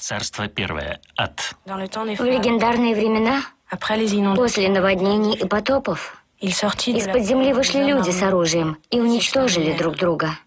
Царство первое. Ад. В легендарные времена, после наводнений и потопов, из-под земли вышли люди с оружием и уничтожили друг друга.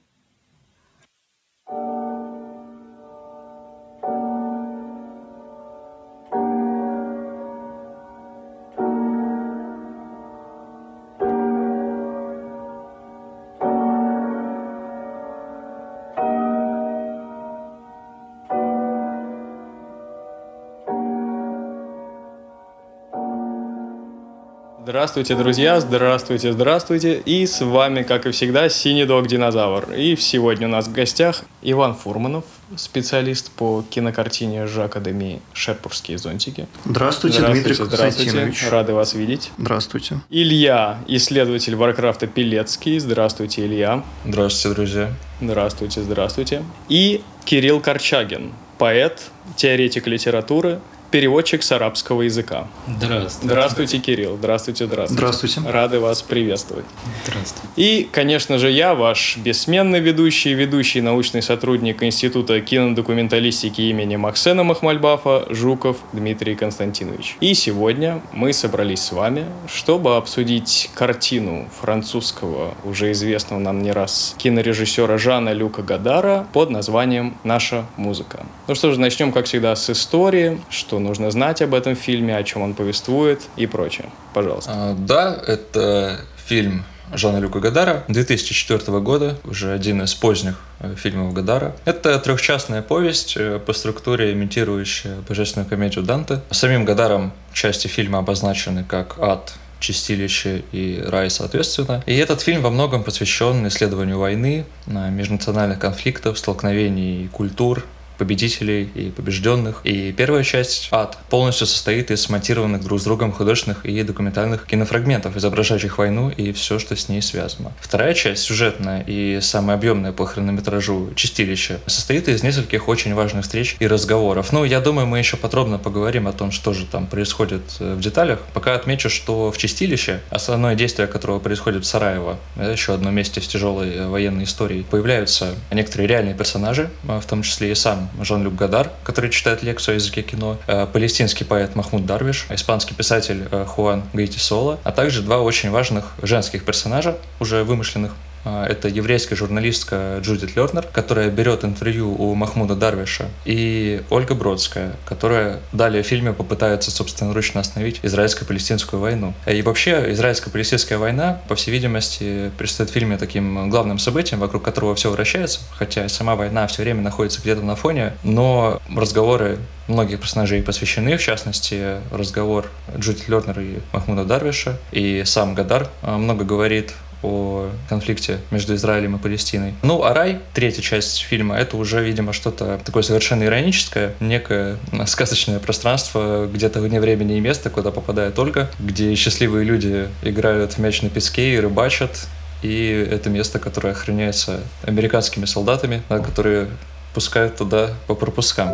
Здравствуйте, друзья, здравствуйте, здравствуйте. И с вами, как и всегда, Синий Дог Динозавр. И сегодня у нас в гостях Иван Фурманов, специалист по кинокартине Жака Деми «Шерпурские зонтики». Здравствуйте, здравствуйте Дмитрий Здравствуйте, рады вас видеть. Здравствуйте. Илья, исследователь Варкрафта Пелецкий. Здравствуйте, Илья. Здравствуйте, друзья. Здравствуйте, здравствуйте. И Кирилл Корчагин, поэт, теоретик литературы, переводчик с арабского языка. Здравствуйте. Здравствуйте, Кирилл. Здравствуйте, здравствуйте. Здравствуйте. Рады вас приветствовать. Здравствуйте. И, конечно же, я, ваш бессменный ведущий, ведущий научный сотрудник Института кинодокументалистики имени Максена Махмальбафа Жуков Дмитрий Константинович. И сегодня мы собрались с вами, чтобы обсудить картину французского, уже известного нам не раз, кинорежиссера Жана Люка Гадара под названием «Наша музыка». Ну что же, начнем, как всегда, с истории, что нужно знать об этом фильме, о чем он повествует и прочее. Пожалуйста. А, да, это фильм Жана Люка Гадара 2004 года, уже один из поздних э, фильмов Гадара. Это трехчастная повесть э, по структуре, имитирующая божественную комедию Данте. Самим Гадаром части фильма обозначены как ад, чистилище и рай соответственно. И этот фильм во многом посвящен исследованию войны, межнациональных конфликтов, столкновений культур, победителей и побежденных. И первая часть «Ад» полностью состоит из смонтированных друг с другом художественных и документальных кинофрагментов, изображающих войну и все, что с ней связано. Вторая часть, сюжетная и самая объемная по хронометражу «Чистилище», состоит из нескольких очень важных встреч и разговоров. Ну, я думаю, мы еще подробно поговорим о том, что же там происходит э, в деталях. Пока отмечу, что в «Чистилище» основное действие, которого происходит в Сараево, еще одно месте в тяжелой э, военной истории, появляются некоторые реальные персонажи, в том числе и сам Жан-Люк Гадар, который читает лекцию о языке кино, э, палестинский поэт Махмуд Дарвиш, испанский писатель э, Хуан Гейти Соло, а также два очень важных женских персонажа, уже вымышленных, это еврейская журналистка Джудит Лернер, которая берет интервью у Махмуда Дарвиша, и Ольга Бродская, которая далее в фильме попытается собственноручно остановить израильско-палестинскую войну. И вообще, израильско-палестинская война, по всей видимости, предстоит в фильме таким главным событием, вокруг которого все вращается, хотя сама война все время находится где-то на фоне, но разговоры многих персонажей посвящены, в частности, разговор Джудит Лернер и Махмуда Дарвиша, и сам Гадар а, много говорит о конфликте между Израилем и Палестиной. Ну, а рай, третья часть фильма, это уже, видимо, что-то такое совершенно ироническое, некое сказочное пространство где-то вне времени и места, куда попадает Ольга, где счастливые люди играют в мяч на песке и рыбачат, и это место, которое охраняется американскими солдатами, которые пускают туда по пропускам.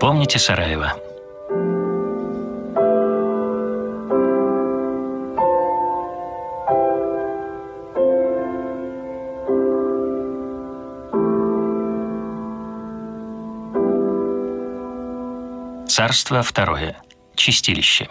Помните Сараево? Царство второе. Чистилище.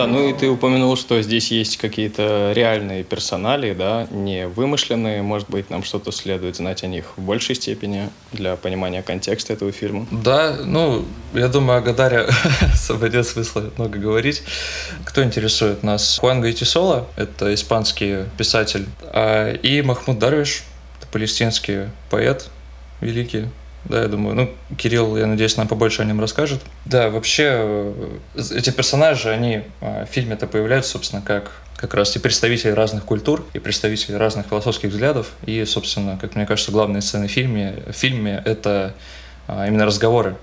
Да, ну и ты упомянул, что здесь есть какие-то реальные персонали, да, не вымышленные. Может быть, нам что-то следует знать о них в большей степени для понимания контекста этого фильма. Да, ну, я думаю, о Гадаре свободет смысла много говорить. Кто интересует нас? Хуан Гайтисола, это испанский писатель, а, и Махмуд Дарвиш, это палестинский поэт великий, да, я думаю, ну, Кирилл, я надеюсь, нам побольше о нем расскажет. Да, вообще, э, эти персонажи, они э, в фильме-то появляются, собственно, как как раз и представители разных культур, и представители разных философских взглядов. И, собственно, как мне кажется, главные сцены в фильме, в фильме это э, именно разговоры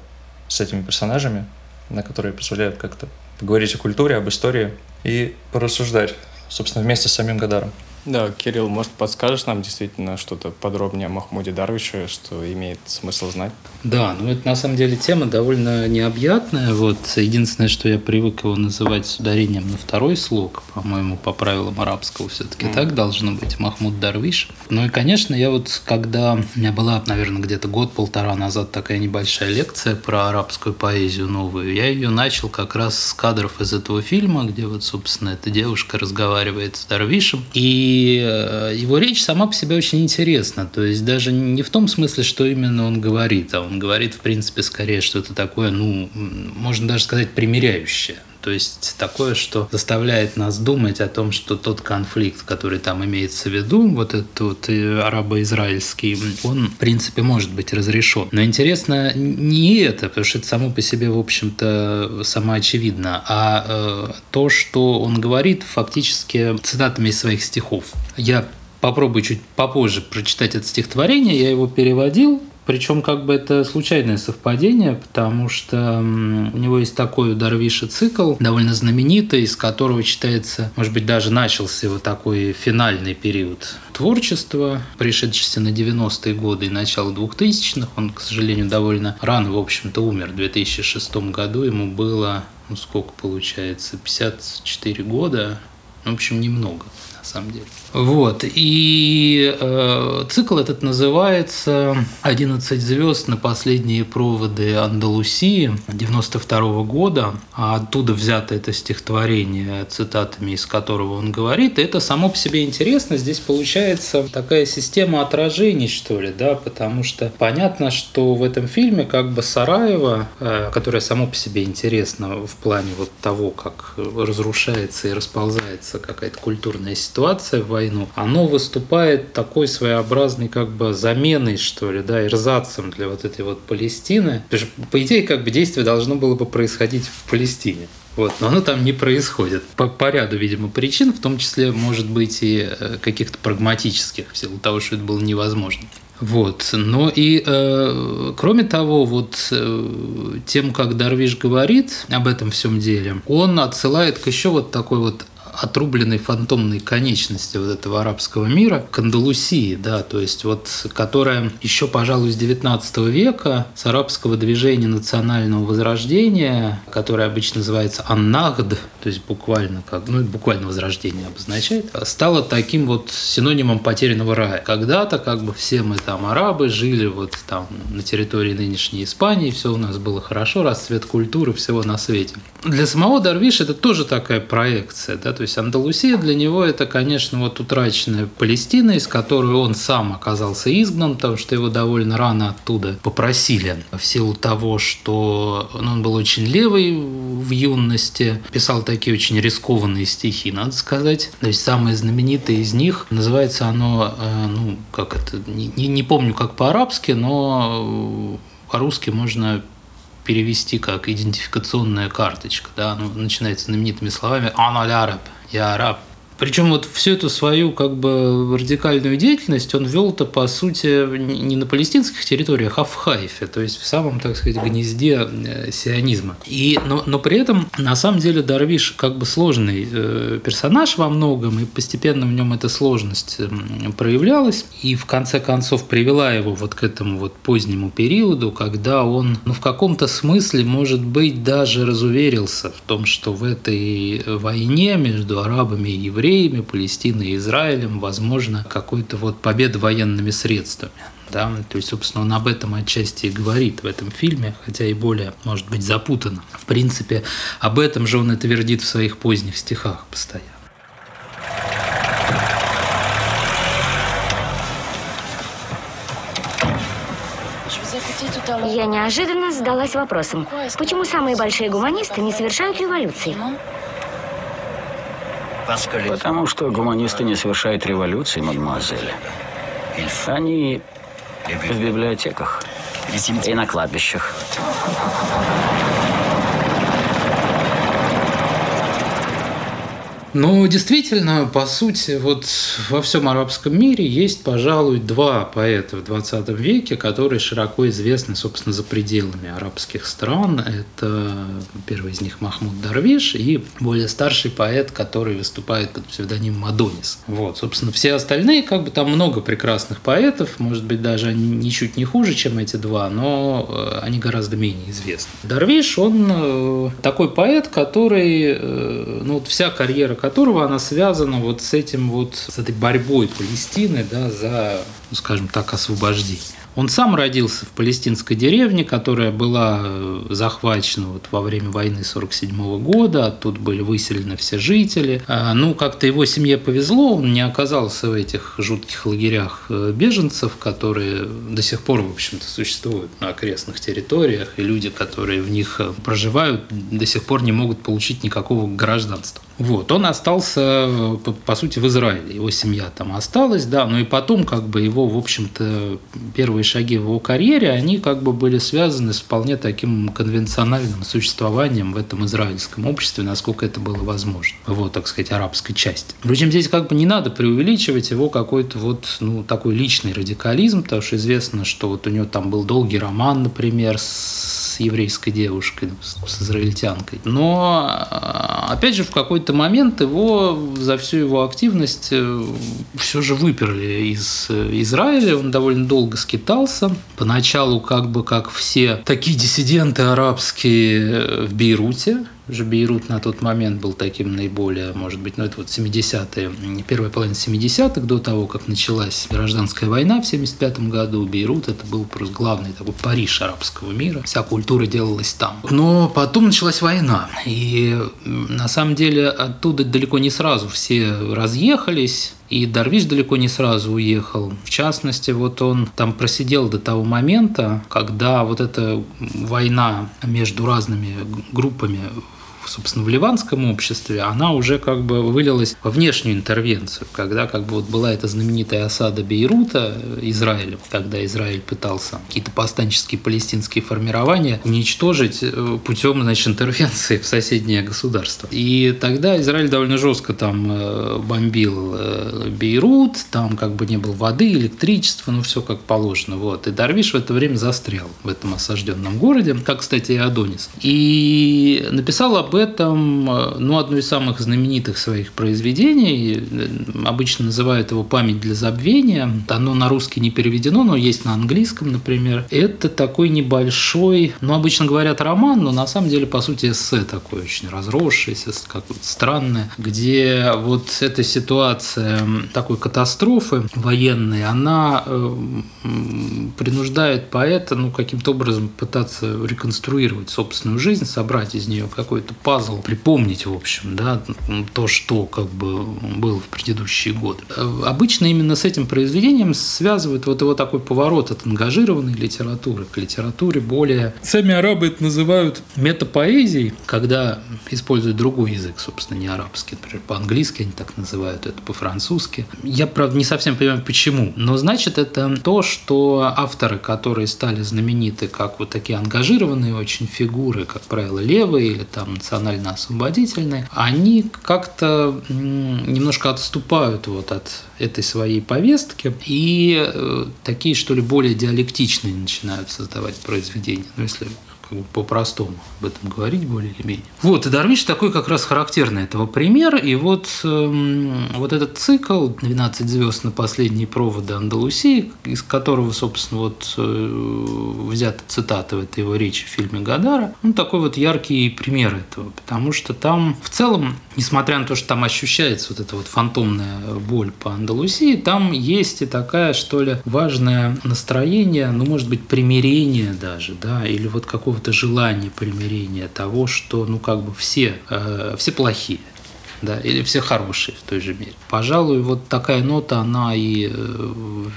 с этими персонажами, на которые позволяют как-то поговорить о культуре, об истории и порассуждать, собственно, вместе с самим Гадаром. Да, Кирилл, может, подскажешь нам действительно что-то подробнее о Махмуде Дарвише, что имеет смысл знать? Да, ну это на самом деле тема довольно необъятная. Вот единственное, что я привык его называть с ударением на второй слог, по-моему, по правилам арабского все-таки mm. так должно быть, Махмуд Дарвиш. Ну и, конечно, я вот, когда у меня была, наверное, где-то год-полтора назад такая небольшая лекция про арабскую поэзию новую, я ее начал как раз с кадров из этого фильма, где вот, собственно, эта девушка разговаривает с Дарвишем. И э, его речь сама по себе очень интересна. То есть даже не в том смысле, что именно он говорит, а он говорит, в принципе, скорее что-то такое, ну, можно даже сказать, примиряющее. То есть такое, что заставляет нас думать о том, что тот конфликт, который там имеется в виду, вот этот вот э, арабо-израильский, он, в принципе, может быть разрешен. Но интересно не это, потому что это само по себе, в общем-то, самоочевидно, а э, то, что он говорит фактически цитатами из своих стихов. Я попробую чуть попозже прочитать это стихотворение, я его переводил, причем как бы это случайное совпадение, потому что у него есть такой у Дарвиша цикл, довольно знаменитый, из которого читается, может быть, даже начался его такой финальный период творчества, пришедшийся на 90-е годы и начало 2000-х. Он, к сожалению, довольно рано, в общем-то, умер. В 2006 году ему было, ну сколько получается, 54 года. В общем, немного самом деле. Вот. И э, цикл этот называется «11 звезд на последние проводы Андалусии» 92 -го года. А оттуда взято это стихотворение, цитатами из которого он говорит. И это само по себе интересно. Здесь получается такая система отражений, что ли, да, потому что понятно, что в этом фильме как бы Сараево, э, которое само по себе интересно в плане вот того, как разрушается и расползается какая-то культурная ситуация, в войну, оно выступает такой своеобразной как бы заменой, что ли, да, эрзацем для вот этой вот Палестины. По идее, как бы действие должно было бы происходить в Палестине. Вот, но оно там не происходит. По, по ряду, видимо, причин, в том числе, может быть, и э, каких-то прагматических, в силу того, что это было невозможно. Вот. Но и э, кроме того, вот э, тем, как Дарвиш говорит об этом всем деле, он отсылает к еще вот такой вот отрубленной фантомной конечности вот этого арабского мира к да, то есть вот, которая еще, пожалуй, с 19 века с арабского движения национального возрождения, которое обычно называется Аннахд, то есть буквально как, ну, буквально возрождение обозначает, стало таким вот синонимом потерянного рая. Когда-то как бы все мы там арабы жили вот там на территории нынешней Испании, все у нас было хорошо, расцвет культуры, всего на свете. Для самого Дарвиша это тоже такая проекция, да, то есть Андалусия для него это, конечно, вот утраченная Палестина, из которой он сам оказался изгнан, потому что его довольно рано оттуда попросили в силу того, что ну, он был очень левый в юности, писал такие очень рискованные стихи, надо сказать. То есть самое знаменитое из них называется оно, э, ну, как это, не, не помню как по-арабски, но по-русски можно перевести как идентификационная карточка. Да? Оно начинается знаменитыми словами «Ана араб», «Я араб». Причем вот всю эту свою как бы радикальную деятельность он вел-то по сути не на палестинских территориях, а в Хайфе, то есть в самом, так сказать, гнезде э, сионизма. И, но, но при этом на самом деле Дарвиш как бы сложный э, персонаж во многом, и постепенно в нем эта сложность э, проявлялась, и в конце концов привела его вот к этому вот позднему периоду, когда он ну, в каком-то смысле, может быть, даже разуверился в том, что в этой войне между арабами и евреями евреями, Палестиной и Израилем, возможно, какой-то вот победа военными средствами. Да? То есть, собственно, он об этом отчасти и говорит в этом фильме, хотя и более, может быть, запутанно. В принципе, об этом же он и твердит в своих поздних стихах постоянно. Я неожиданно задалась вопросом, почему самые большие гуманисты не совершают революции? Потому что гуманисты не совершают революции, мадемуазель. Они в библиотеках и на кладбищах. Ну, действительно, по сути, вот во всем арабском мире есть, пожалуй, два поэта в 20 веке, которые широко известны, собственно, за пределами арабских стран. Это первый из них Махмуд Дарвиш и более старший поэт, который выступает под псевдонимом Адонис. Вот, собственно, все остальные, как бы там много прекрасных поэтов, может быть, даже они ничуть не хуже, чем эти два, но э, они гораздо менее известны. Дарвиш, он э, такой поэт, который, э, ну, вот вся карьера которого она связана вот с этим вот, с этой борьбой Палестины, да, за, ну, скажем так, освобождение. Он сам родился в палестинской деревне, которая была э, захвачена вот во время войны 47 года. Оттуда были выселены все жители. А, ну, как-то его семье повезло, он не оказался в этих жутких лагерях э, беженцев, которые до сих пор, в общем-то, существуют на окрестных территориях, и люди, которые в них э, проживают, до сих пор не могут получить никакого гражданства. Вот, он остался, по, сути, в Израиле. Его семья там осталась, да, но и потом, как бы, его, в общем-то, первые шаги в его карьере, они как бы были связаны с вполне таким конвенциональным существованием в этом израильском обществе, насколько это было возможно. Вот, так сказать, арабской части. Впрочем, здесь как бы не надо преувеличивать его какой-то вот, ну, такой личный радикализм, потому что известно, что вот у него там был долгий роман, например, с еврейской девушкой, с израильтянкой. Но, опять же, в какой-то момент его за всю его активность э, все же выперли из э, Израиля. Он довольно долго скитался. Поначалу, как бы как все такие диссиденты арабские э, в Бейруте, уже Бейрут на тот момент был таким наиболее, может быть, ну это вот 70-е, первая половина 70-х, до того, как началась гражданская война в 75 году, Бейрут это был просто главный такой Париж арабского мира, вся культура делалась там. Но потом началась война, и на самом деле оттуда далеко не сразу все разъехались, и Дарвиш далеко не сразу уехал. В частности, вот он там просидел до того момента, когда вот эта война между разными группами собственно, в ливанском обществе, она уже как бы вылилась во внешнюю интервенцию, когда как бы вот была эта знаменитая осада Бейрута Израилем, когда Израиль пытался какие-то повстанческие палестинские формирования уничтожить э, путем, значит, интервенции в соседнее государство. И тогда Израиль довольно жестко там э, бомбил э, Бейрут, там как бы не было воды, электричества, ну все как положено. Вот. И Дарвиш в это время застрял в этом осажденном городе, как, кстати, и Адонис. И написал об этом, э, ну, одно из самых знаменитых своих произведений, э, обычно называют его «Память для забвения», оно на русский не переведено, но есть на английском, например. Это такой небольшой, ну, обычно говорят роман, но на самом деле, по сути, эссе такой очень разросшийся, какое-то странное, где вот эта ситуация такой катастрофы военной, она э, принуждает поэта, ну, каким-то образом пытаться реконструировать собственную жизнь, собрать из нее какой-то пазл, припомнить, в общем, да, то, что как бы было в предыдущие годы. Обычно именно с этим произведением связывают вот его такой поворот от ангажированной литературы к литературе более... Сами арабы это называют метапоэзией, когда используют другой язык, собственно, не арабский. Например, по-английски они так называют, это по-французски. Я, правда, не совсем понимаю, почему. Но значит, это то, что авторы, которые стали знамениты как вот такие ангажированные очень фигуры, как правило, левые или там национально-освободительные, они как-то немножко отступают вот от этой своей повестки и э, такие, что ли, более диалектичные начинают создавать произведения. Ну, если по-простому об этом говорить более или менее. Вот, и Дарвиш такой как раз характерный этого пример. И вот, эм, вот этот цикл «12 звезд на последние проводы Андалусии», из которого, собственно, вот э, взята цитата в этой его речи в фильме Гадара, он такой вот яркий пример этого, потому что там в целом, несмотря на то, что там ощущается вот эта вот фантомная боль по Андалусии, там есть и такая, что ли, важное настроение, ну, может быть, примирение даже, да, или вот какого какого-то желания примирения того, что, ну, как бы все, э, все плохие, да, или все хорошие в той же мере. Пожалуй, вот такая нота, она и э, в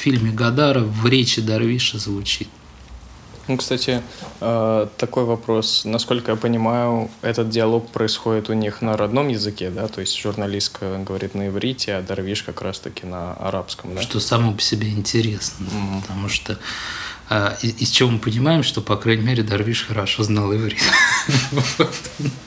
фильме Гадара в речи Дарвиша звучит. Ну, кстати, э, такой вопрос. Насколько я понимаю, этот диалог происходит у них на родном языке, да? То есть журналистка говорит на иврите, а Дарвиш как раз-таки на арабском, да? Что само по себе интересно, mm-hmm. потому что из чего мы понимаем, что, по крайней мере, Дарвиш хорошо знал иврит.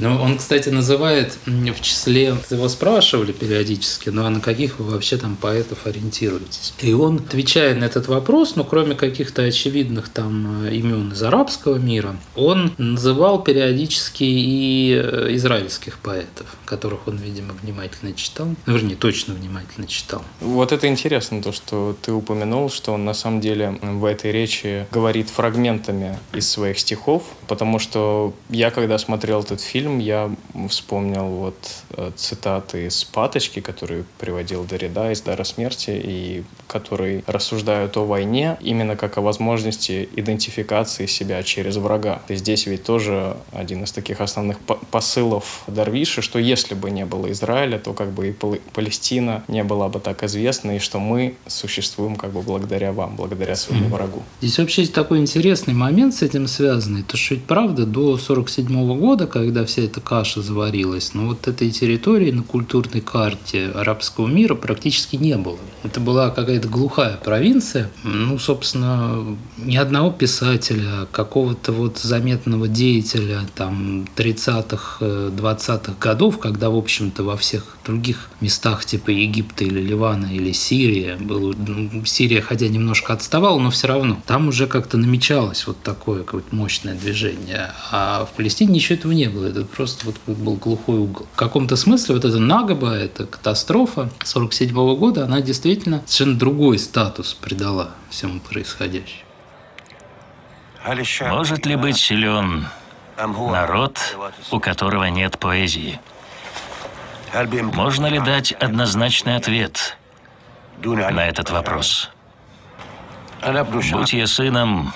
Ну, он, кстати, называет в числе, его спрашивали периодически, ну а на каких вы вообще там поэтов ориентируетесь? И он, отвечая на этот вопрос, ну кроме каких-то очевидных там э, имен из арабского мира, он называл периодически и э, израильских поэтов, которых он, видимо, внимательно читал. Ну, вернее, точно внимательно читал. Вот это интересно, то, что ты упомянул, что он на самом деле в этой речи говорит фрагментами из своих стихов, потому что я, когда смотрел этот фильм, я вспомнил вот э, цитаты из «Паточки», которые приводил Дорида из «Дара смерти», и которые рассуждают о войне именно как о возможности идентификации себя через врага. И здесь ведь тоже один из таких основных по- посылов Дарвиша, что если бы не было Израиля, то как бы и Пал- Палестина не была бы так известна, и что мы существуем как бы благодаря вам, благодаря своему врагу. Здесь вообще есть такой интересный момент с этим связанный. То, что ведь правда, до 47 года, когда вся эта каша заварилась, ну вот этой территории на культурной карте арабского мира практически не было. Это была какая-то глухая провинция. Ну, собственно, ни одного писателя, какого-то вот заметного деятеля там 30-х, 20-х годов, когда, в общем-то, во всех других местах типа Египта или Ливана или Сирии было, ну, Сирия хотя немножко отставала, но все равно там уже как-то намечалось вот такое какое-то мощное движение. А в Палестине ничего этого не было. Это просто вот был глухой угол. В каком-то смысле вот эта Нагаба, эта катастрофа 47 года, она действительно совершенно другой статус придала всему происходящему. Может ли быть силен народ, у которого нет поэзии? Можно ли дать однозначный ответ на этот вопрос? Будь я сыном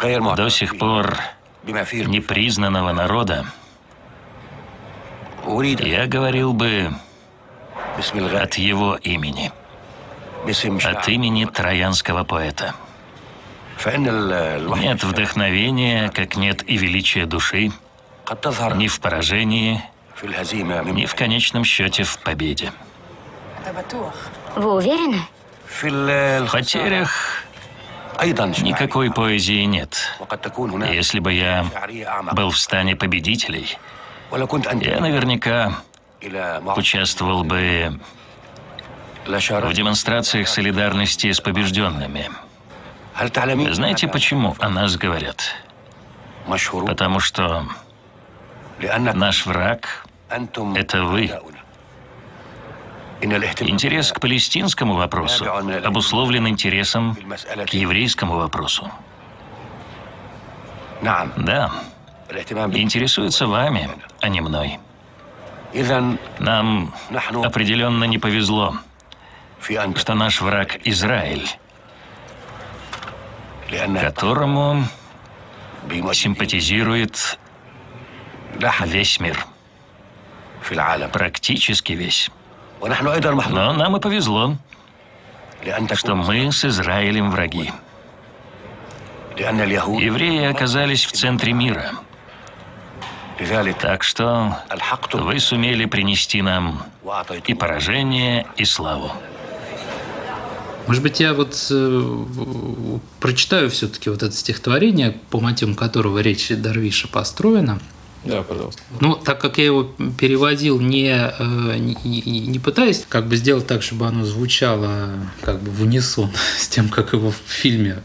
до сих пор непризнанного народа, я говорил бы от его имени, от имени троянского поэта. Нет вдохновения, как нет и величия души, ни в поражении, ни в конечном счете в победе. Вы уверены? В потерях никакой поэзии нет. Если бы я был в стане победителей, я наверняка участвовал бы в демонстрациях солидарности с побежденными. Знаете, почему о нас говорят? Потому что наш враг – это вы. Интерес к палестинскому вопросу обусловлен интересом к еврейскому вопросу. Да, интересуется вами, а не мной. Нам определенно не повезло, что наш враг Израиль, которому симпатизирует весь мир, практически весь. Но нам и повезло, что мы с Израилем враги. Евреи оказались в центре мира. Так что вы сумели принести нам и поражение, и славу. Может быть, я вот э, прочитаю все-таки вот это стихотворение, по мотивам которого речь Дарвиша построена. Да, пожалуйста. Ну, так как я его переводил, не, э, не, не- пытаясь как бы сделать так, чтобы оно звучало как бы в унисон с тем, как его в фильме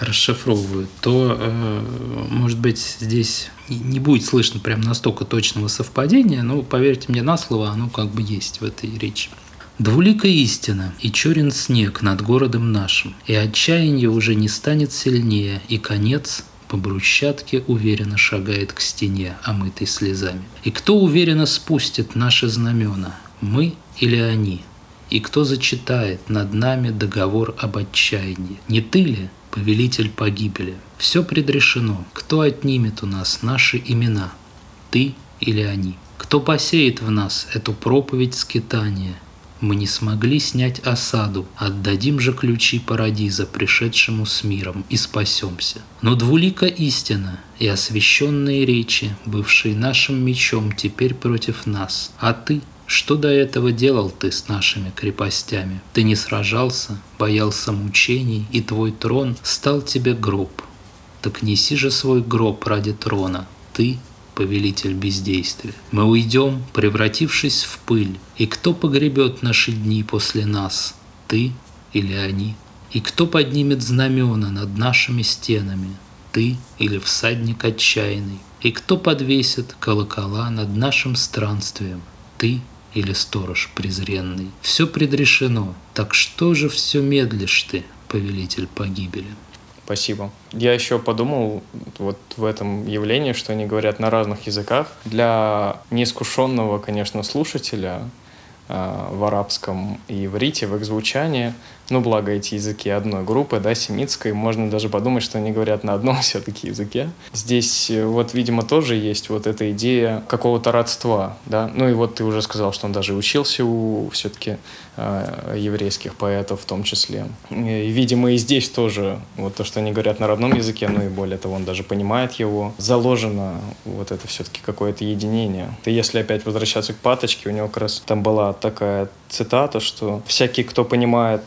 расшифровывают, то, э, может быть, здесь не будет слышно прям настолько точного совпадения, но, поверьте мне на слово, оно как бы есть в этой речи. Двулика истина, и черен снег над городом нашим, и отчаяние уже не станет сильнее, и конец по брусчатке уверенно шагает к стене, омытой слезами. И кто уверенно спустит наши знамена, мы или они? И кто зачитает над нами договор об отчаянии? Не ты ли, повелитель погибели? Все предрешено. Кто отнимет у нас наши имена? Ты или они? Кто посеет в нас эту проповедь скитания? Мы не смогли снять осаду, отдадим же ключи парадиза пришедшему с миром и спасемся. Но двулика истина и освященные речи, бывшие нашим мечом, теперь против нас. А ты, что до этого делал ты с нашими крепостями? Ты не сражался, боялся мучений, и твой трон стал тебе гроб. Так неси же свой гроб ради трона, ты повелитель бездействия. Мы уйдем, превратившись в пыль. И кто погребет наши дни после нас? Ты или они? И кто поднимет знамена над нашими стенами? Ты или всадник отчаянный? И кто подвесит колокола над нашим странствием? Ты или сторож презренный? Все предрешено. Так что же все медлишь ты, повелитель погибели? Спасибо. Я еще подумал вот в этом явлении, что они говорят на разных языках. Для неискушенного, конечно, слушателя в арабском и иврите, в их звучании, ну, благо эти языки одной группы, да, семитской, можно даже подумать, что они говорят на одном все-таки языке. Здесь э, вот, видимо, тоже есть вот эта идея какого-то родства, да. Ну и вот ты уже сказал, что он даже учился у все-таки э, еврейских поэтов в том числе. И, видимо, и здесь тоже вот то, что они говорят на родном языке, ну и более того, он даже понимает его, заложено вот это все-таки какое-то единение. И если опять возвращаться к Паточке, у него как раз там была такая цитата, что «всякий, кто понимает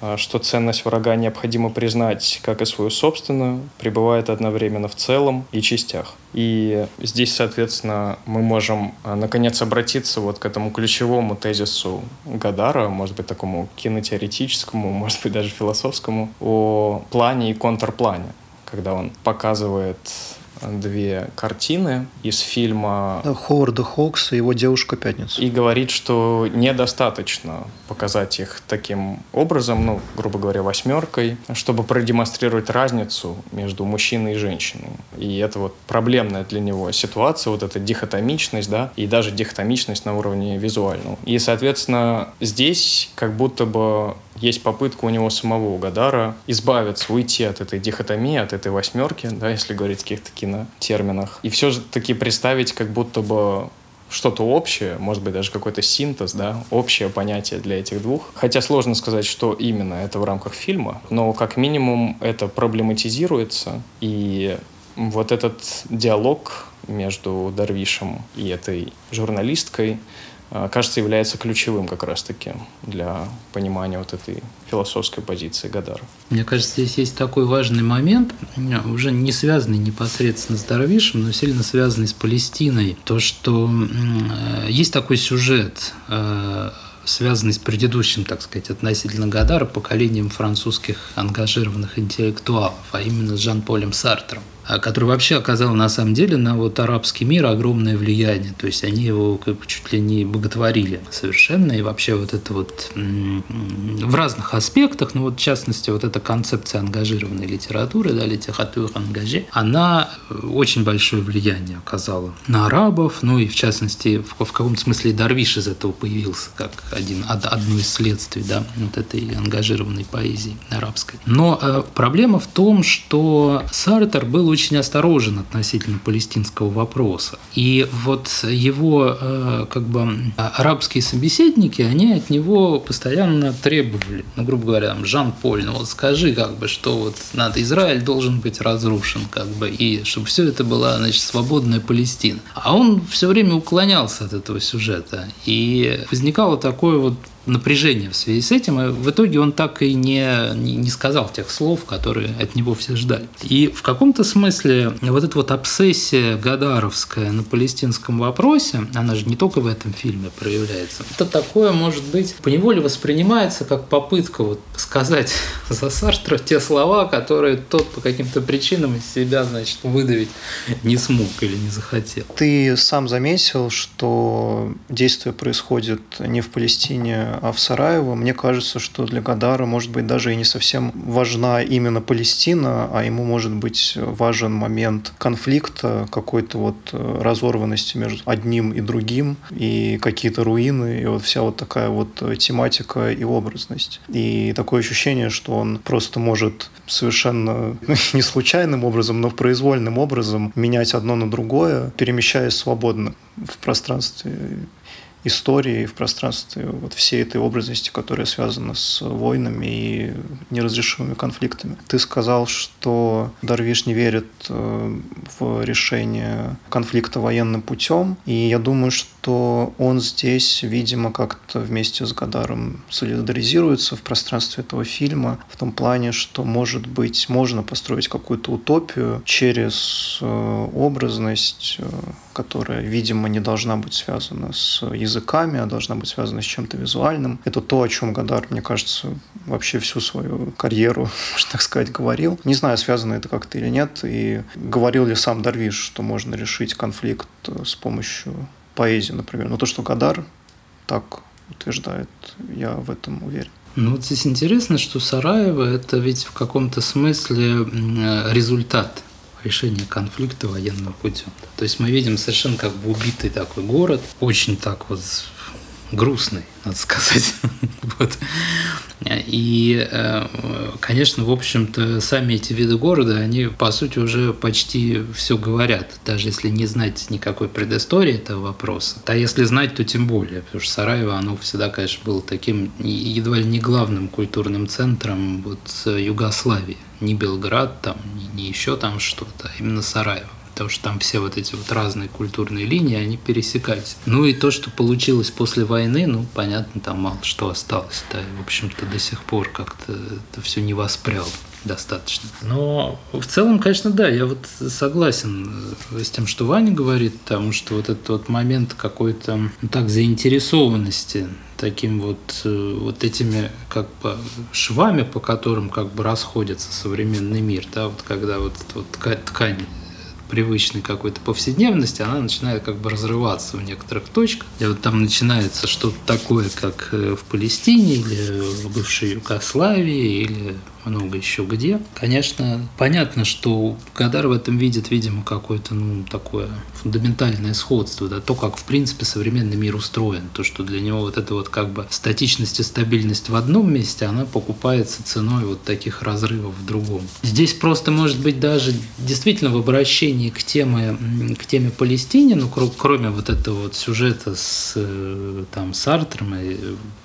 а, что ценность врага необходимо признать как и свою собственную, пребывает одновременно в целом и частях. И здесь, соответственно, мы можем а, наконец обратиться вот к этому ключевому тезису Гадара, может быть, такому кинотеоретическому, может быть, даже философскому, о плане и контрплане, когда он показывает две картины из фильма Ховарда Хокса и его девушка Пятница. И говорит, что недостаточно показать их таким образом, ну, грубо говоря, восьмеркой, чтобы продемонстрировать разницу между мужчиной и женщиной. И это вот проблемная для него ситуация, вот эта дихотомичность, да, и даже дихотомичность на уровне визуальном. И, соответственно, здесь как будто бы есть попытка у него самого, Гадара, избавиться, уйти от этой дихотомии, от этой восьмерки, да, если говорить в каких-то кинотерминах, и все же таки представить как будто бы что-то общее, может быть, даже какой-то синтез, да, общее понятие для этих двух. Хотя сложно сказать, что именно это в рамках фильма, но как минимум это проблематизируется, и вот этот диалог между Дарвишем и этой журналисткой, кажется, является ключевым как раз-таки для понимания вот этой философской позиции Гадара. Мне кажется, здесь есть такой важный момент, уже не связанный непосредственно с Дарвишем, но сильно связанный с Палестиной. То, что э, есть такой сюжет, э, связанный с предыдущим, так сказать, относительно Гадара, поколением французских ангажированных интеллектуалов, а именно с Жан-Полем Сартром. А, который вообще оказал на самом деле на вот арабский мир огромное влияние. То есть они его как чуть ли не боготворили совершенно. И вообще вот это вот в разных аспектах, ну вот в частности вот эта концепция ангажированной литературы, да, литература ангаже, она э, очень большое влияние оказала на арабов, ну и в частности в, в каком-то смысле Дарвиш из этого появился как один, одно из следствий да, вот этой ангажированной поэзии арабской. Но э, проблема в том, что Сартер был очень очень осторожен относительно палестинского вопроса. И вот его э, как бы арабские собеседники, они от него постоянно требовали, ну, грубо говоря, Жан-Поль, ну вот скажи, как бы, что вот надо, Израиль должен быть разрушен, как бы, и чтобы все это была, значит, свободная Палестина. А он все время уклонялся от этого сюжета. И возникало такое вот напряжение в связи с этим, и в итоге он так и не, не, не сказал тех слов, которые от него все ждали. И в каком-то смысле вот эта вот обсессия Гадаровская на палестинском вопросе, она же не только в этом фильме проявляется, это такое, может быть, поневоле воспринимается как попытка вот сказать за Сартра те слова, которые тот по каким-то причинам из себя, значит, выдавить не смог или не захотел. Ты сам заметил, что действие происходит не в Палестине, а в Сараево, мне кажется, что для Гадара, может быть, даже и не совсем важна именно Палестина, а ему может быть важен момент конфликта, какой-то вот э, разорванности между одним и другим, и какие-то руины, и вот вся вот такая вот тематика и образность. И такое ощущение, что он просто может совершенно не случайным образом, но произвольным образом менять одно на другое, перемещаясь свободно в пространстве истории, в пространстве вот всей этой образности, которая связана с войнами и неразрешимыми конфликтами. Ты сказал, что Дарвиш не верит э, в решение конфликта военным путем, и я думаю, что он здесь, видимо, как-то вместе с Гадаром солидаризируется в пространстве этого фильма, в том плане, что, может быть, можно построить какую-то утопию через э, образность, э, которая, видимо, не должна быть связана с языками, а должна быть связана с чем-то визуальным. Это то, о чем Гадар, мне кажется, вообще всю свою карьеру, можно так сказать, говорил. Не знаю, связано это как-то или нет, и говорил ли сам Дарвиш, что можно решить конфликт с помощью поэзии, например. Но то, что Гадар так утверждает, я в этом уверен. Ну вот здесь интересно, что Сараево – это ведь в каком-то смысле результат решения конфликта военным путем. То есть мы видим совершенно как бы убитый такой город, очень так вот грустный, надо сказать. вот. И, э, конечно, в общем-то, сами эти виды города, они, по сути, уже почти все говорят, даже если не знать никакой предыстории этого вопроса. А если знать, то тем более, потому что Сараево, оно всегда, конечно, было таким едва ли не главным культурным центром вот Югославии. Не Белград, там, не, еще там что-то, а именно Сараево. Потому что там все вот эти вот разные культурные линии, они пересекались. Ну и то, что получилось после войны, ну, понятно, там мало что осталось, да, и, в общем-то, до сих пор как-то это все не воспряло достаточно. Но в целом, конечно, да, я вот согласен с тем, что Ваня говорит, потому что вот этот вот момент какой-то ну, так заинтересованности таким вот, вот этими как бы швами, по которым как бы расходится современный мир, да, вот когда вот, вот ткань, ткань привычной какой-то повседневности, она начинает как бы разрываться в некоторых точках. И вот там начинается что-то такое, как э, в Палестине или в бывшей Югославии или много еще где. Конечно, понятно, что Гадар в этом видит, видимо, какое-то ну, такое фундаментальное сходство, да, то, как, в принципе, современный мир устроен, то, что для него вот эта вот как бы статичность и стабильность в одном месте, она покупается ценой вот таких разрывов в другом. Здесь просто, может быть, даже действительно в обращении к теме, к теме Палестине, ну, кроме вот этого вот сюжета с э, там Сартром и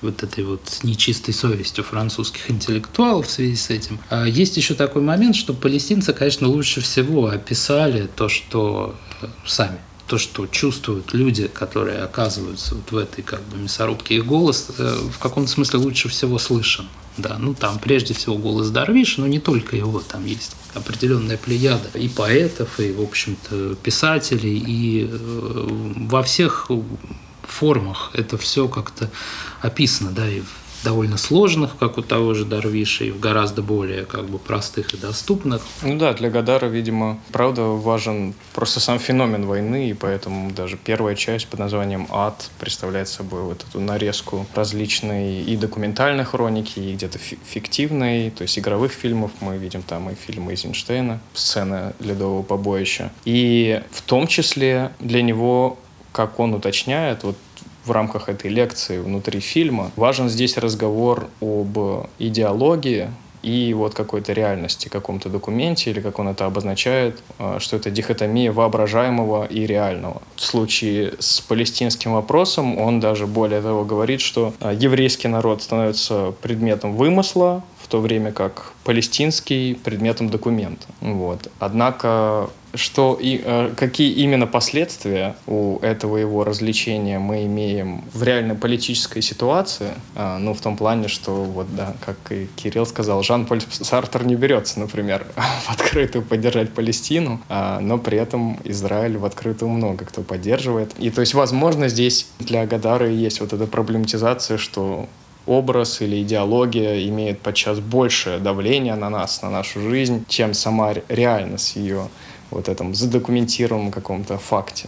вот этой вот нечистой совестью французских интеллектуалов в связи с этим. А есть еще такой момент, что палестинцы, конечно, лучше всего описали то, что э, сами то, что чувствуют люди, которые оказываются вот в этой как бы мясорубке, их голос э, в каком-то смысле лучше всего слышен. Да, ну там прежде всего голос Дарвиша, но не только его, там есть определенная плеяда и поэтов, и, в общем-то, писателей, и э, во всех формах это все как-то описано, да, и в довольно сложных, как у того же Дарвиша, и в гораздо более как бы простых и доступных. Ну да, для Гадара, видимо, правда важен просто сам феномен войны, и поэтому даже первая часть под названием «Ад» представляет собой вот эту нарезку различной и документальной хроники, и где-то фиктивной, то есть игровых фильмов. Мы видим там и фильмы Эйзенштейна, сцена ледового побоища. И в том числе для него как он уточняет, вот в рамках этой лекции внутри фильма. Важен здесь разговор об идеологии, и вот какой-то реальности, каком-то документе, или как он это обозначает, а, что это дихотомия воображаемого и реального. В случае с палестинским вопросом он даже более того говорит, что а, еврейский народ становится предметом вымысла, то время как палестинский предметом документа. Вот. Однако что и э, какие именно последствия у этого его развлечения мы имеем в реальной политической ситуации, э, ну в том плане, что вот да, как и Кирилл сказал, Жан-Поль Сартер не берется, например, в открытую поддержать Палестину, э, но при этом Израиль в открытую много кто поддерживает. И то есть, возможно, здесь для Гадара есть вот эта проблематизация, что образ или идеология имеет подчас большее давление на нас, на нашу жизнь, чем сама реальность ее вот этом задокументированном каком-то факте.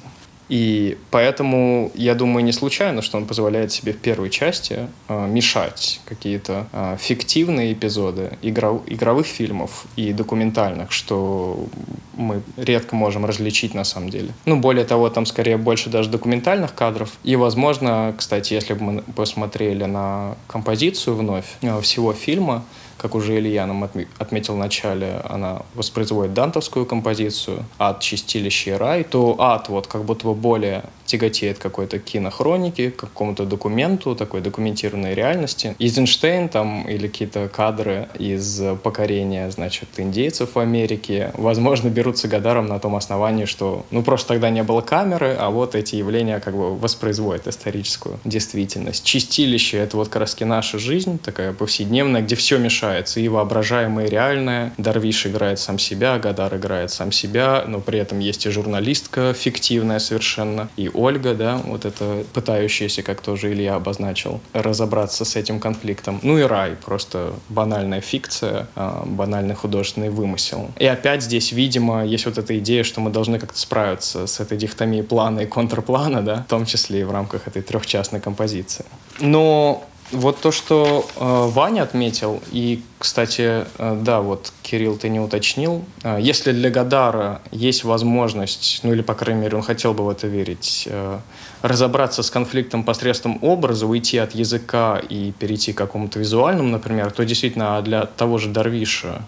И поэтому, я думаю, не случайно, что он позволяет себе в первой части э, мешать какие-то э, фиктивные эпизоды игров, игровых фильмов и документальных, что мы редко можем различить на самом деле. Ну, более того, там скорее больше даже документальных кадров. И, возможно, кстати, если бы мы посмотрели на композицию вновь э, всего фильма, как уже Илья нам отметил в начале, она воспроизводит дантовскую композицию «Ад, чистилище и рай», то ад вот как будто бы более тяготеет какой-то кинохроники, к какому-то документу, такой документированной реальности. Эйзенштейн там или какие-то кадры из покорения, значит, индейцев в Америке, возможно, берутся Гадаром на том основании, что, ну, просто тогда не было камеры, а вот эти явления как бы воспроизводят историческую действительность. Чистилище — это вот как раз наша жизнь, такая повседневная, где все мешается, и воображаемое, и реальное. Дарвиш играет сам себя, Гадар играет сам себя, но при этом есть и журналистка фиктивная совершенно, и Ольга, да, вот это пытающаяся, как тоже Илья обозначил, разобраться с этим конфликтом. Ну и рай, просто банальная фикция, а, банальный художественный вымысел. И опять здесь, видимо, есть вот эта идея, что мы должны как-то справиться с этой дихотомией плана и контрплана, да, в том числе и в рамках этой трехчастной композиции. Но вот то, что э, Ваня отметил, и, кстати, э, да, вот, Кирилл, ты не уточнил, э, если для Гадара есть возможность, ну или, по крайней мере, он хотел бы в это верить, э, разобраться с конфликтом посредством образа, уйти от языка и перейти к какому-то визуальному, например, то действительно для того же Дарвиша а,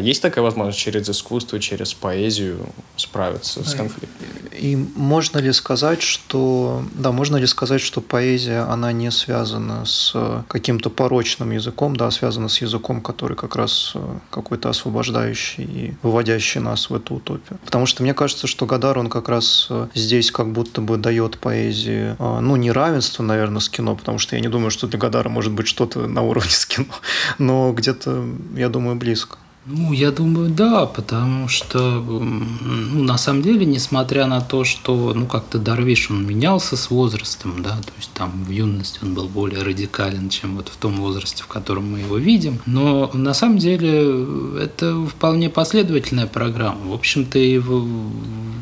есть такая возможность через искусство, через поэзию справиться с конфликтом? И можно ли сказать, что да, можно ли сказать, что поэзия она не связана с каким-то порочным языком, да, а связана с языком, который как раз э, какой-то освобождающий и выводящий нас в эту утопию? Потому что мне кажется, что Гадар он как раз э, здесь как будто бы дает поэзии, э, ну не равенство, наверное, с кино, потому что я не думаю, что для Гадара может быть что-то на уровне с кино, но где-то я думаю близко. Ну, я думаю, да, потому что, ну, на самом деле, несмотря на то, что, ну, как-то Дарвиш, он менялся с возрастом, да, то есть там в юности он был более радикален, чем вот в том возрасте, в котором мы его видим, но на самом деле это вполне последовательная программа. В общем-то, и в,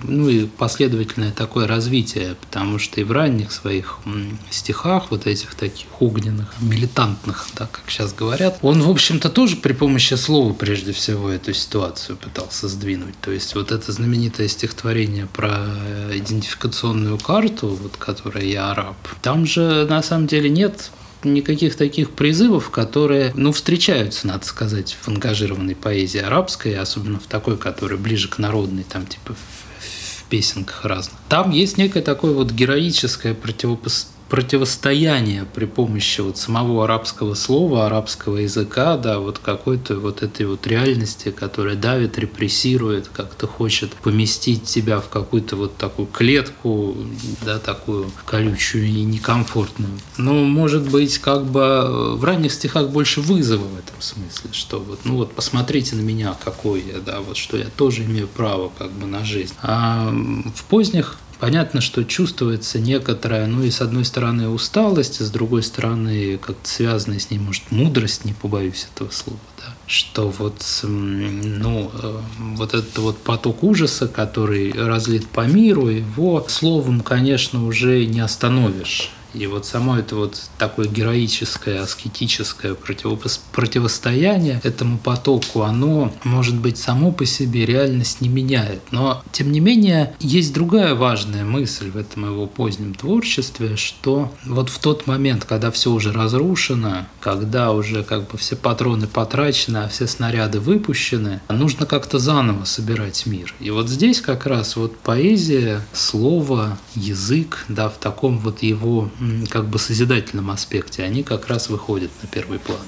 ну, и последовательное такое развитие, потому что и в ранних своих стихах, вот этих таких огненных, милитантных, так как сейчас говорят, он, в общем-то, тоже при помощи слова, прежде прежде всего эту ситуацию пытался сдвинуть. То есть вот это знаменитое стихотворение про идентификационную карту, вот которая «Я араб», там же на самом деле нет никаких таких призывов, которые, ну, встречаются, надо сказать, в ангажированной поэзии арабской, особенно в такой, которая ближе к народной, там, типа, в песенках разных. Там есть некое такое вот героическое противопоставление противостояние при помощи вот самого арабского слова, арабского языка, да, вот какой-то вот этой вот реальности, которая давит, репрессирует, как-то хочет поместить тебя в какую-то вот такую клетку, да, такую колючую и некомфортную. Но, может быть, как бы в ранних стихах больше вызова в этом смысле, что вот, ну вот, посмотрите на меня, какой я, да, вот, что я тоже имею право как бы на жизнь. А в поздних Понятно, что чувствуется некоторая, ну и с одной стороны усталость, а с другой стороны как-то связанная с ней, может, мудрость, не побоюсь этого слова, да, что вот, ну, э, вот этот вот поток ужаса, который разлит по миру, его словом, конечно, уже не остановишь. И вот само это вот такое героическое, аскетическое противостояние этому потоку, оно, может быть, само по себе реальность не меняет. Но, тем не менее, есть другая важная мысль в этом его позднем творчестве, что вот в тот момент, когда все уже разрушено, когда уже как бы все патроны потрачены, а все снаряды выпущены, нужно как-то заново собирать мир. И вот здесь как раз вот поэзия, слово, язык, да, в таком вот его как бы созидательном аспекте, они как раз выходят на первый план.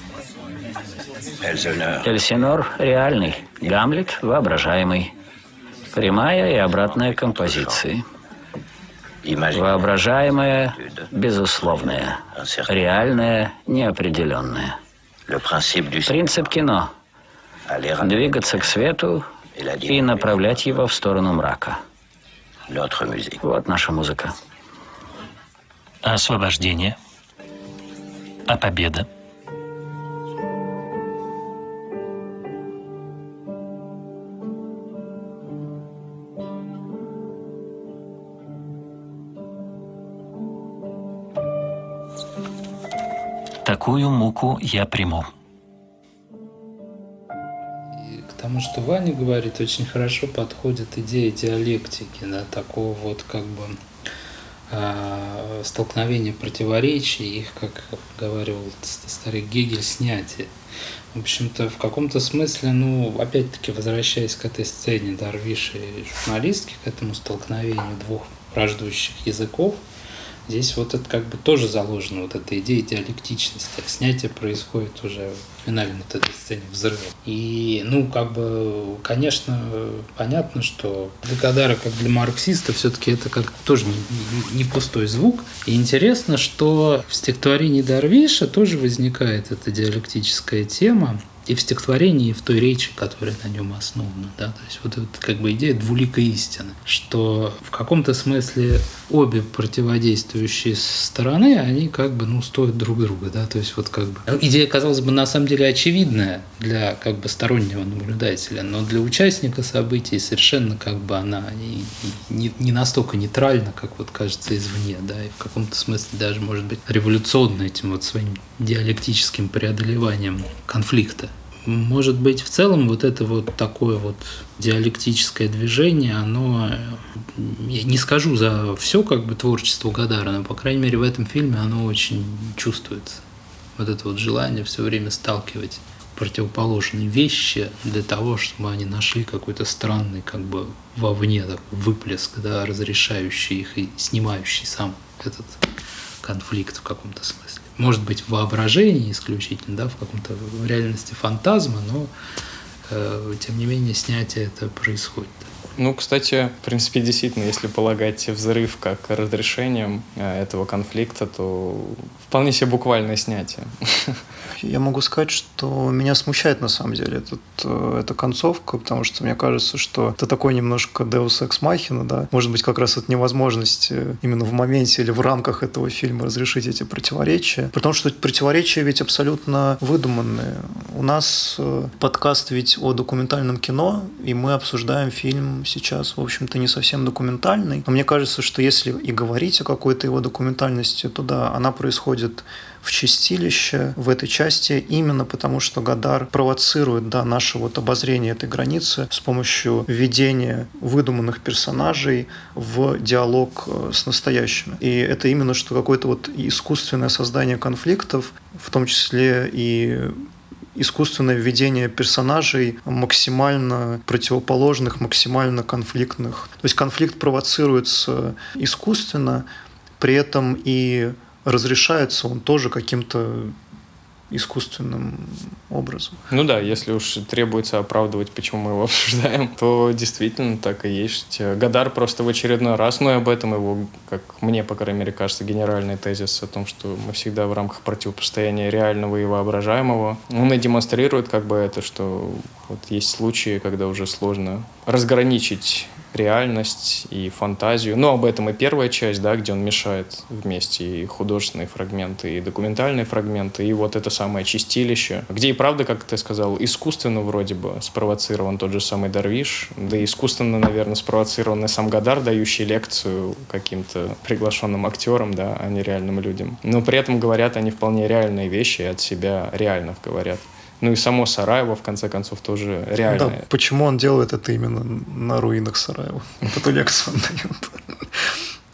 Эльсинор реальный, Гамлет воображаемый. Прямая и обратная композиции. Воображаемое – безусловное, реальное – неопределенное. Принцип кино – двигаться к свету и направлять его в сторону мрака. Вот наша музыка. Освобождение? А победа? Такую муку я приму. И к тому, что Ваня говорит, очень хорошо подходит идея диалектики, да, такого вот как бы э, столкновение противоречий, их, как говорил старый Гегель, снятие. В общем-то, в каком-то смысле, ну, опять-таки, возвращаясь к этой сцене Дарвиша и журналистки, к этому столкновению двух враждующих языков, здесь вот это как бы тоже заложено, вот эта идея диалектичности. Снятие происходит уже в финальной вот этой сцене взрыва. И, ну, как бы, конечно, понятно, что для Кадара, как для марксиста, все-таки это как тоже не, не, не пустой звук. И интересно, что в стихотворении Дарвиша тоже возникает эта диалектическая тема и в стихотворении, и в той речи, которая на нем основана. Да? То есть вот это как бы идея двуликой истины, что в каком-то смысле обе противодействующие стороны, они как бы ну, стоят друг друга. Да? То есть вот как бы идея, казалось бы, на самом деле очевидная для как бы стороннего наблюдателя, но для участника событий совершенно как бы она не, не настолько нейтральна, как вот кажется извне, да, и в каком-то смысле даже может быть революционна этим вот своим диалектическим преодолеванием конфликта может быть, в целом вот это вот такое вот диалектическое движение, оно, я не скажу за все как бы творчество Гадара, но, по крайней мере, в этом фильме оно очень чувствуется. Вот это вот желание все время сталкивать противоположные вещи для того, чтобы они нашли какой-то странный как бы вовне такой выплеск, да, разрешающий их и снимающий сам этот конфликт в каком-то смысле может быть, в воображении исключительно, да, в каком-то в реальности фантазма, но э, тем не менее снятие это происходит. Ну, кстати, в принципе, действительно, если полагать взрыв как разрешением э, этого конфликта, то вполне себе буквальное снятие. Я могу сказать, что меня смущает на самом деле этот, э, эта концовка, потому что мне кажется, что это такой немножко Deus Ex Machina, да, может быть, как раз от невозможности именно в моменте или в рамках этого фильма разрешить эти противоречия, потому что противоречия ведь абсолютно выдуманные. У нас э, подкаст ведь о документальном кино, и мы обсуждаем фильм сейчас, в общем-то, не совсем документальный. Но мне кажется, что если и говорить о какой-то его документальности, то да, она происходит в чистилище в этой части именно потому, что Гадар провоцирует да, наше вот обозрение этой границы с помощью введения выдуманных персонажей в диалог э, с настоящими. И это именно что какое-то вот искусственное создание конфликтов, в том числе и искусственное введение персонажей максимально противоположных, максимально конфликтных. То есть конфликт провоцируется искусственно, при этом и разрешается он тоже каким-то искусственным образом. Ну да, если уж требуется оправдывать, почему мы его обсуждаем, то действительно так и есть. Гадар просто в очередной раз, ну и об этом его, как мне, по крайней мере, кажется, генеральный тезис о том, что мы всегда в рамках противопостояния реального и воображаемого, он и демонстрирует как бы это, что вот есть случаи, когда уже сложно разграничить реальность и фантазию. Ну, об этом и первая часть, да, где он мешает вместе и художественные фрагменты, и документальные фрагменты, и вот это самое чистилище, где и правда, как ты сказал, искусственно вроде бы спровоцирован тот же самый Дарвиш, да и искусственно, наверное, спровоцированный сам Гадар, дающий лекцию каким-то приглашенным актерам, да, а не реальным людям. Но при этом говорят они вполне реальные вещи и от себя реально говорят. Ну и само Сараево, в конце концов, тоже реально. Да, почему он делает это именно на руинах Сараева? Вот эту лекцию он дает.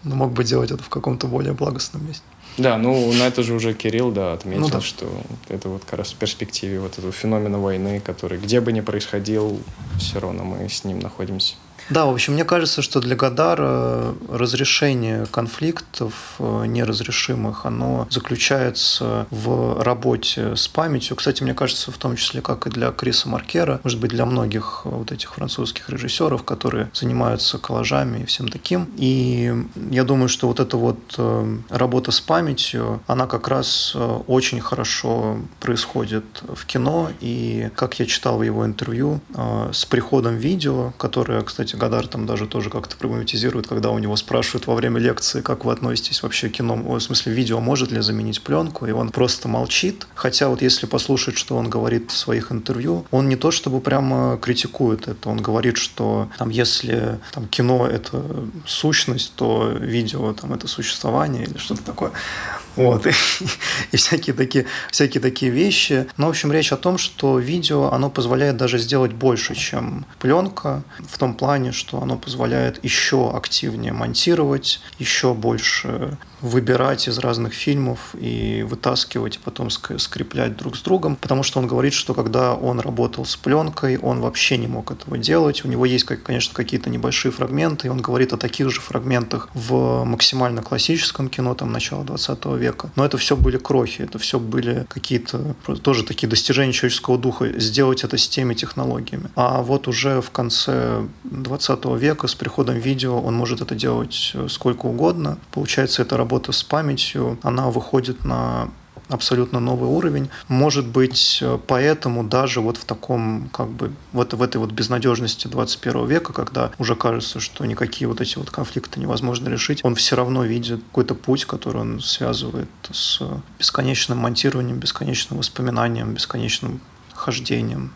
Ну, мог бы делать это в каком-то более благостном месте. Да, ну на это же уже Кирилл, да, отметил, ну, да. что это вот как раз в перспективе вот этого феномена войны, который где бы ни происходил, все равно мы с ним находимся. Да, в общем, мне кажется, что для Гадара разрешение конфликтов э, неразрешимых, оно заключается в работе с памятью. Кстати, мне кажется, в том числе, как и для Криса Маркера, может быть, для многих вот этих французских режиссеров, которые занимаются коллажами и всем таким. И я думаю, что вот эта вот э, работа с памятью, она как раз э, очень хорошо происходит в кино. И, как я читал в его интервью, с приходом видео, которое, кстати, Гадар там даже тоже как-то проблематизирует, когда у него спрашивают во время лекции, как вы относитесь вообще к кино, в смысле видео может ли заменить пленку, и он просто молчит. Хотя вот если послушать, что он говорит в своих интервью, он не то чтобы прямо критикует это, он говорит, что там, если там, кино — это сущность, то видео — там, это существование или что-то такое. Вот, и, всякие, такие, всякие такие вещи. Но, в общем, речь о том, что видео, оно позволяет даже сделать больше, чем пленка, в том плане, что оно позволяет еще активнее монтировать, еще больше выбирать из разных фильмов и вытаскивать, и потом скреплять друг с другом, потому что он говорит, что когда он работал с пленкой, он вообще не мог этого делать. У него есть, конечно, какие-то небольшие фрагменты, и он говорит о таких же фрагментах в максимально классическом кино, там, начала 20 века. Но это все были крохи, это все были какие-то тоже такие достижения человеческого духа, сделать это с теми технологиями. А вот уже в конце 20 века с приходом видео он может это делать сколько угодно. Получается, это работа работа с памятью, она выходит на абсолютно новый уровень. Может быть, поэтому даже вот в таком, как бы, вот в этой вот безнадежности 21 века, когда уже кажется, что никакие вот эти вот конфликты невозможно решить, он все равно видит какой-то путь, который он связывает с бесконечным монтированием, бесконечным воспоминанием, бесконечным хождением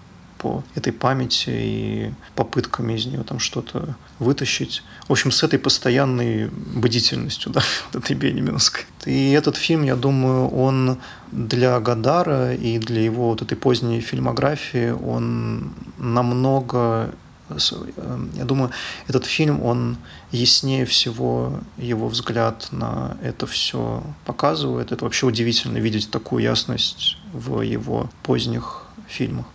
по этой памяти и попытками из нее там что-то вытащить. В общем, с этой постоянной бдительностью, да, вот этой Бенеминской. И этот фильм, я думаю, он для Гадара и для его вот этой поздней фильмографии, он намного я думаю, этот фильм, он яснее всего его взгляд на это все показывает. Это вообще удивительно видеть такую ясность в его поздних фильмах.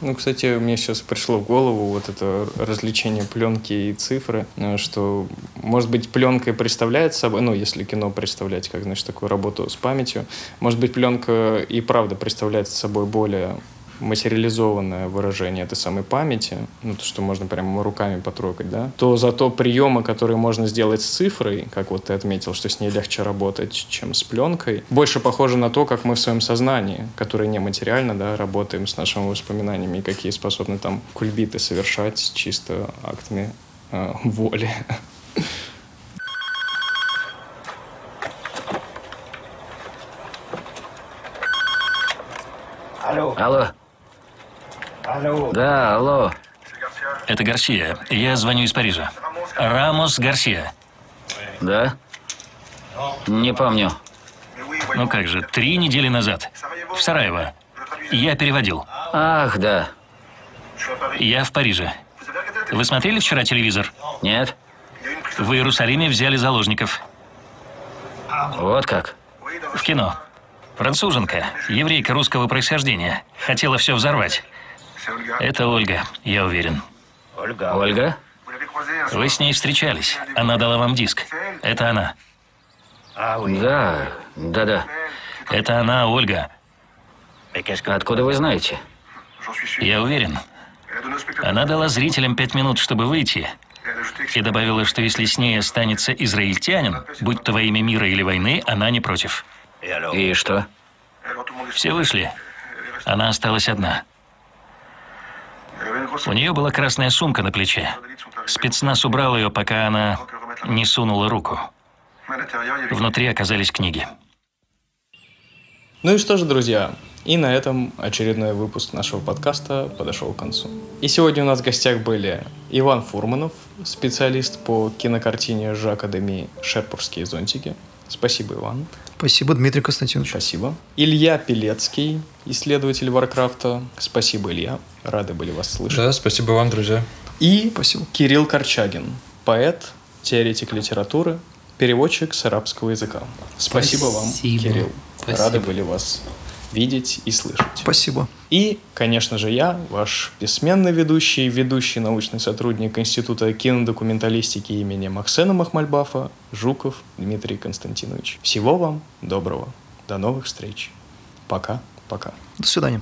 Ну, кстати, мне сейчас пришло в голову вот это развлечение пленки и цифры, э, что, может быть, пленка представляет собой, ну, если кино представлять как, значит, такую работу с памятью, может быть, пленка и правда представляет собой более материализованное выражение этой самой памяти, ну, то, что можно прямо руками потрогать, да, то зато приемы, которые можно сделать с цифрой, как вот ты отметил, что с ней легче работать, чем с пленкой, больше похоже на то, как мы в своем сознании, которое нематериально, да, работаем с нашими воспоминаниями, и какие способны там кульбиты совершать чисто актами э, воли. Алло. Алло. Алло. Да, алло. Это Гарсия. Я звоню из Парижа. Рамос Гарсия. Да? Не помню. Ну как же, три недели назад. В Сараево. Я переводил. Ах, да. Я в Париже. Вы смотрели вчера телевизор? Нет. В Иерусалиме взяли заложников. Вот как? В кино. Француженка, еврейка русского происхождения. Хотела все взорвать. Это Ольга, я уверен. Ольга? Ольга? Вы с ней встречались. Она дала вам диск. Это она. Да, да-да. Это она, Ольга. Откуда вы знаете? Я уверен. Она дала зрителям пять минут, чтобы выйти, и добавила, что если с ней останется израильтянин, будь то во имя мира или войны, она не против. И что? Все вышли. Она осталась одна. У нее была красная сумка на плече. Спецназ убрал ее, пока она не сунула руку. Внутри оказались книги. Ну и что же, друзья, и на этом очередной выпуск нашего подкаста подошел к концу. И сегодня у нас в гостях были Иван Фурманов, специалист по кинокартине Жака Деми «Шерпурские зонтики». Спасибо, Иван. Спасибо, Дмитрий Константинович. Спасибо. Илья Пелецкий, исследователь Варкрафта. Спасибо, Илья. Рады были вас слышать. Да, спасибо вам, друзья. И спасибо. Кирилл Корчагин, поэт, теоретик литературы, переводчик с арабского языка. Спасибо, спасибо. вам, Кирилл. Спасибо. Рады были вас видеть и слышать. Спасибо. И, конечно же, я, ваш бессменный ведущий, ведущий научный сотрудник Института кинодокументалистики имени Максена Махмальбафа, Жуков Дмитрий Константинович. Всего вам доброго. До новых встреч. Пока. Пока. До свидания.